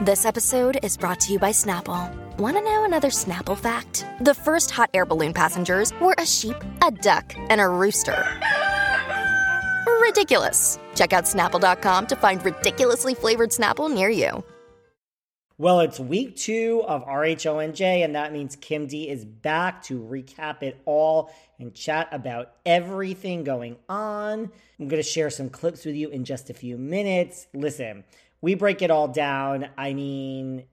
This episode is brought to you by Snapple. Want to know another Snapple fact? The first hot air balloon passengers were a sheep, a duck, and a rooster. Ridiculous. Check out snapple.com to find ridiculously flavored Snapple near you. Well, it's week two of RHONJ, and that means Kim D is back to recap it all and chat about everything going on. I'm going to share some clips with you in just a few minutes. Listen, we break it all down. I mean,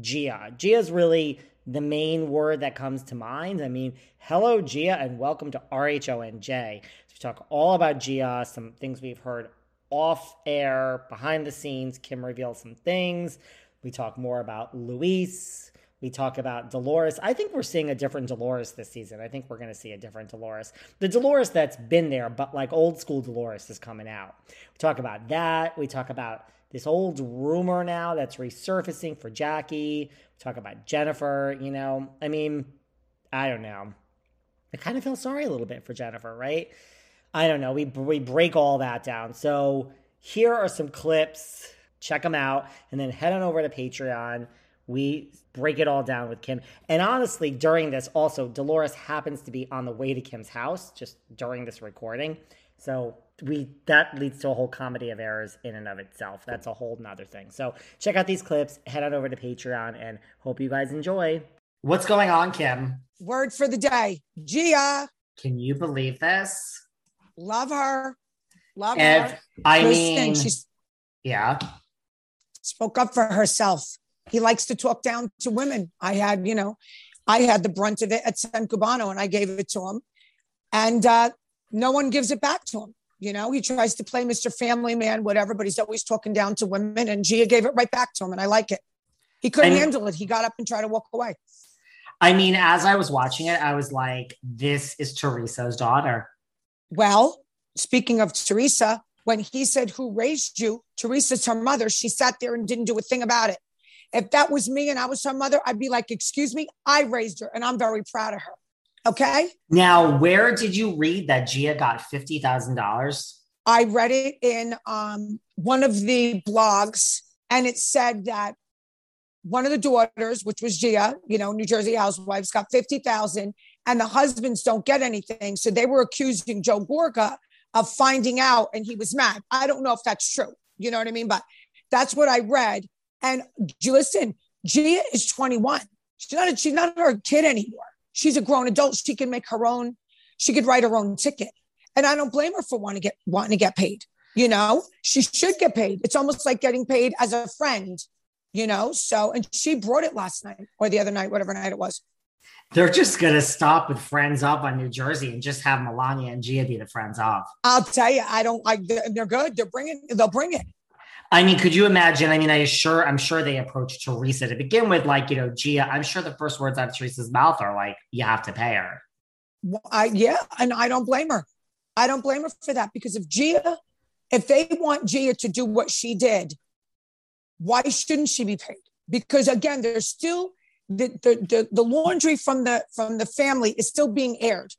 Gia. Gia is really the main word that comes to mind. I mean, hello, Gia, and welcome to RHONJ. So we talk all about Gia, some things we've heard off air, behind the scenes. Kim reveals some things. We talk more about Luis. We talk about Dolores. I think we're seeing a different Dolores this season. I think we're going to see a different Dolores. The Dolores that's been there, but like old school Dolores is coming out. We talk about that. We talk about this old rumor now that's resurfacing for Jackie. We talk about Jennifer, you know. I mean, I don't know. I kind of feel sorry a little bit for Jennifer, right? I don't know. We we break all that down. So here are some clips. Check them out, and then head on over to Patreon. We break it all down with Kim. And honestly, during this, also Dolores happens to be on the way to Kim's house just during this recording. So we that leads to a whole comedy of errors in and of itself. That's a whole nother thing. So check out these clips, head on over to Patreon, and hope you guys enjoy. What's going on, Kim? Word for the day. Gia. Can you believe this? Love her. Love Ev, her. I First mean, thing, she yeah. spoke up for herself. He likes to talk down to women. I had, you know, I had the brunt of it at San Cubano and I gave it to him. And uh, no one gives it back to him. You know, he tries to play Mr. Family Man, whatever, but he's always talking down to women. And Gia gave it right back to him. And I like it. He couldn't And- handle it. He got up and tried to walk away. I mean, as I was watching it, I was like, this is Teresa's daughter. Well, speaking of Teresa, when he said, Who raised you? Teresa's her mother. She sat there and didn't do a thing about it. If that was me and I was her mother, I'd be like, Excuse me, I raised her and I'm very proud of her. Okay. Now, where did you read that Gia got $50,000? I read it in um, one of the blogs and it said that one of the daughters, which was Gia, you know, New Jersey housewives, got 50,000 and the husbands don't get anything. So they were accusing Joe Gorga of finding out and he was mad. I don't know if that's true. You know what I mean? But that's what I read. And listen, Gia is 21. She's not, a, she's not her kid anymore. She's a grown adult. She can make her own, she could write her own ticket. And I don't blame her for wanting to get wanting to get paid. You know, she should get paid. It's almost like getting paid as a friend, you know. So and she brought it last night or the other night, whatever night it was. They're just going to stop with Friends Up on New Jersey and just have Milania and Gia be the Friends Up. I'll tell you, I don't like they're good. They're bringing they'll bring it. I mean, could you imagine? I mean, I sure I'm sure they approached Teresa to begin with, like, you know, Gia, I'm sure the first words out of Teresa's mouth are like, you have to pay her. Well, I yeah, and I don't blame her. I don't blame her for that because if Gia, if they want Gia to do what she did, why shouldn't she be paid? Because again, there's still the the the, the laundry from the from the family is still being aired.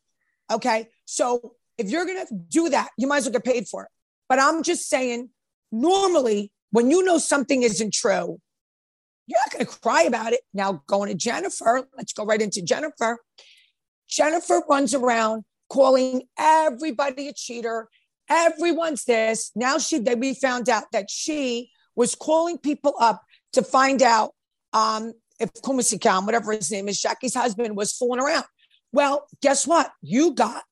Okay, so if you're gonna do that, you might as well get paid for it. But I'm just saying, normally when you know something isn't true, you're not gonna cry about it. Now going to Jennifer, let's go right into Jennifer. Jennifer runs around calling everybody a cheater. Everyone's this. Now she that we found out that she was calling people up to find out um, if Kumasikan, whatever his name is, Jackie's husband, was fooling around. Well, guess what? You got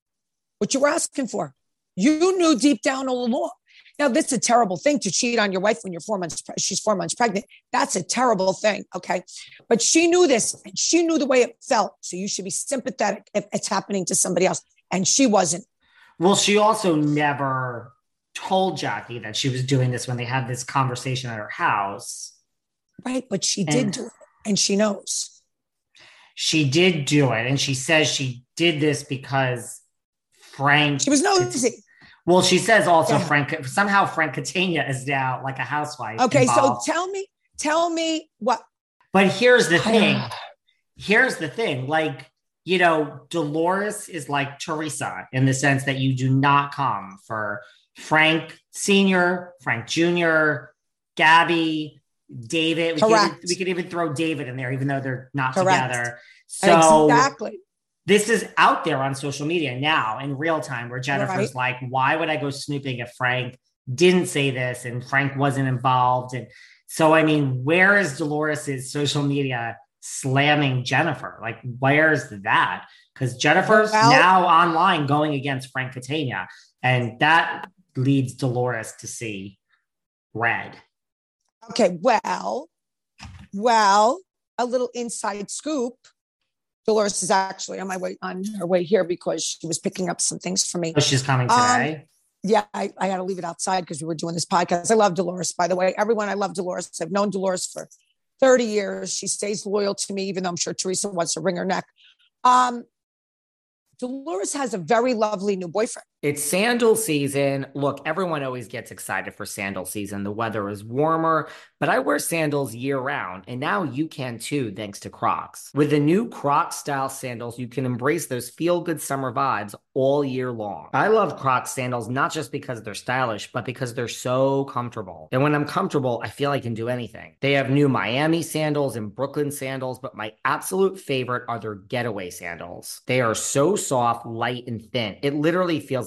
what you were asking for. You knew deep down all along. Now, this is a terrible thing to cheat on your wife when you're four months, she's four months pregnant. That's a terrible thing. Okay. But she knew this and she knew the way it felt. So you should be sympathetic if it's happening to somebody else. And she wasn't. Well, she also never told Jackie that she was doing this when they had this conversation at her house. Right. But she and did do it and she knows. She did do it. And she says she did this because Frank. She was nosy. Well, she says also yeah. Frank somehow Frank Catania is now like a housewife. Okay, involved. so tell me, tell me what. But here's the thing. here's the thing. Like, you know, Dolores is like Teresa in the sense that you do not come for Frank Sr., Frank Jr., Gabby, David. We. Could, we could even throw David in there, even though they're not Correct. together. So exactly this is out there on social media now in real time where Jennifer's right. like, why would I go snooping if Frank didn't say this and Frank wasn't involved? And so, I mean, where is Dolores's social media slamming Jennifer? Like, where's that? Because Jennifer's well, now online going against Frank Catania, and that leads Dolores to see red. Okay, well, well, a little inside scoop Dolores is actually on my way on her way here because she was picking up some things for me. Oh, she's coming um, today. Um, yeah, I, I, had to leave it outside because we were doing this podcast. I love Dolores, by the way. Everyone, I love Dolores. I've known Dolores for 30 years. She stays loyal to me, even though I'm sure Teresa wants to wring her neck. Um, Dolores has a very lovely new boyfriend. It's sandal season. Look, everyone always gets excited for sandal season. The weather is warmer, but I wear sandals year round, and now you can too, thanks to Crocs. With the new Crocs style sandals, you can embrace those feel good summer vibes all year long. I love Crocs sandals not just because they're stylish, but because they're so comfortable. And when I'm comfortable, I feel I can do anything. They have new Miami sandals and Brooklyn sandals, but my absolute favorite are their getaway sandals. They are so soft, light, and thin. It literally feels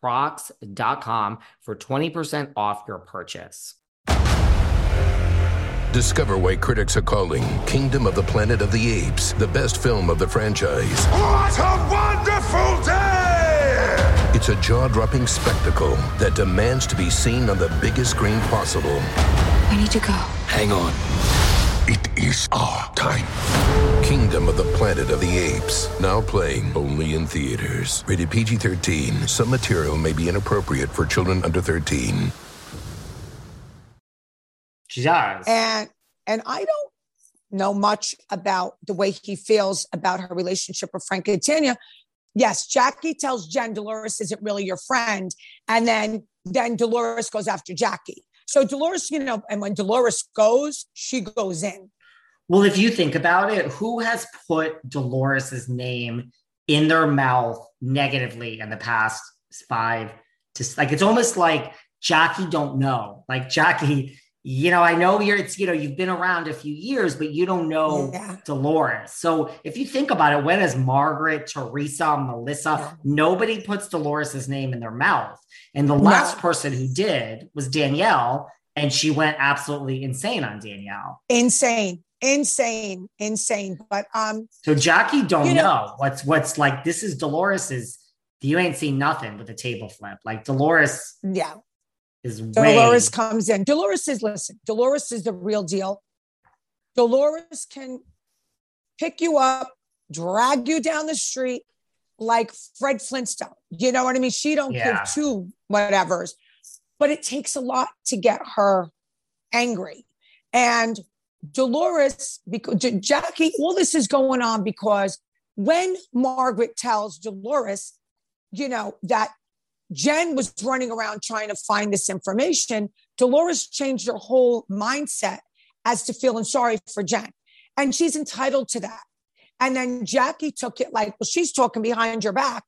crocs.com for 20% off your purchase. Discover why critics are calling Kingdom of the Planet of the Apes the best film of the franchise. What a wonderful day! It's a jaw dropping spectacle that demands to be seen on the biggest screen possible. I need to go. Hang on. It is our time. Kingdom of the Planet of the Apes. Now playing only in theaters. Rated PG 13. Some material may be inappropriate for children under 13. She does. And and I don't know much about the way he feels about her relationship with Frank Catania. Yes, Jackie tells Jen Dolores isn't really your friend. And then then Dolores goes after Jackie. So Dolores, you know, and when Dolores goes, she goes in. Well, if you think about it, who has put Dolores's name in their mouth negatively in the past five to like it's almost like Jackie don't know. Like Jackie, you know, I know you're it's you know, you've been around a few years, but you don't know yeah. Dolores. So if you think about it, when is Margaret, Teresa, Melissa, yeah. nobody puts Dolores's name in their mouth. And the last no. person who did was Danielle, and she went absolutely insane on Danielle. Insane, insane, insane. But um, so Jackie don't you know, know what's what's like. This is Dolores's. You ain't seen nothing with a table flip. Like Dolores, yeah, is Dolores way... comes in. Dolores is listen. Dolores is the real deal. Dolores can pick you up, drag you down the street, like Fred Flintstone. You know what I mean? She don't yeah. give two whatevers, but it takes a lot to get her angry. And Dolores, because Jackie, all this is going on because when Margaret tells Dolores, you know, that Jen was running around trying to find this information, Dolores changed her whole mindset as to feeling sorry for Jen. And she's entitled to that. And then Jackie took it like, well, she's talking behind your back,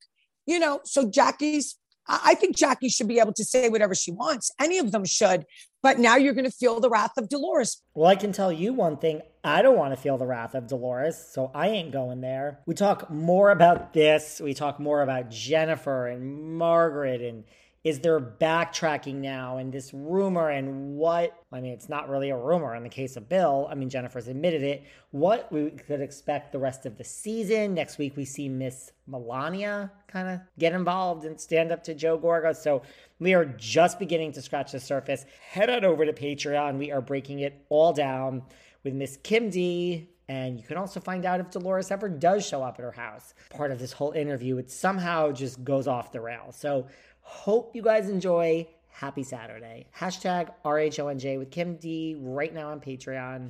you know. So Jackie's, I think Jackie should be able to say whatever she wants. Any of them should. But now you're going to feel the wrath of Dolores. Well, I can tell you one thing. I don't want to feel the wrath of Dolores, so I ain't going there. We talk more about this. We talk more about Jennifer and Margaret and is there backtracking now and this rumor and what I mean it's not really a rumor in the case of Bill. I mean Jennifer's admitted it. What we could expect the rest of the season. Next week we see Miss Milania kind of get involved and stand up to Joe Gorga. So we are just beginning to scratch the surface. Head on over to Patreon. We are breaking it all down with Miss Kim D and you can also find out if Dolores ever does show up at her house. Part of this whole interview, it somehow just goes off the rails. So Hope you guys enjoy. Happy Saturday. Hashtag RHONJ with Kim D right now on Patreon.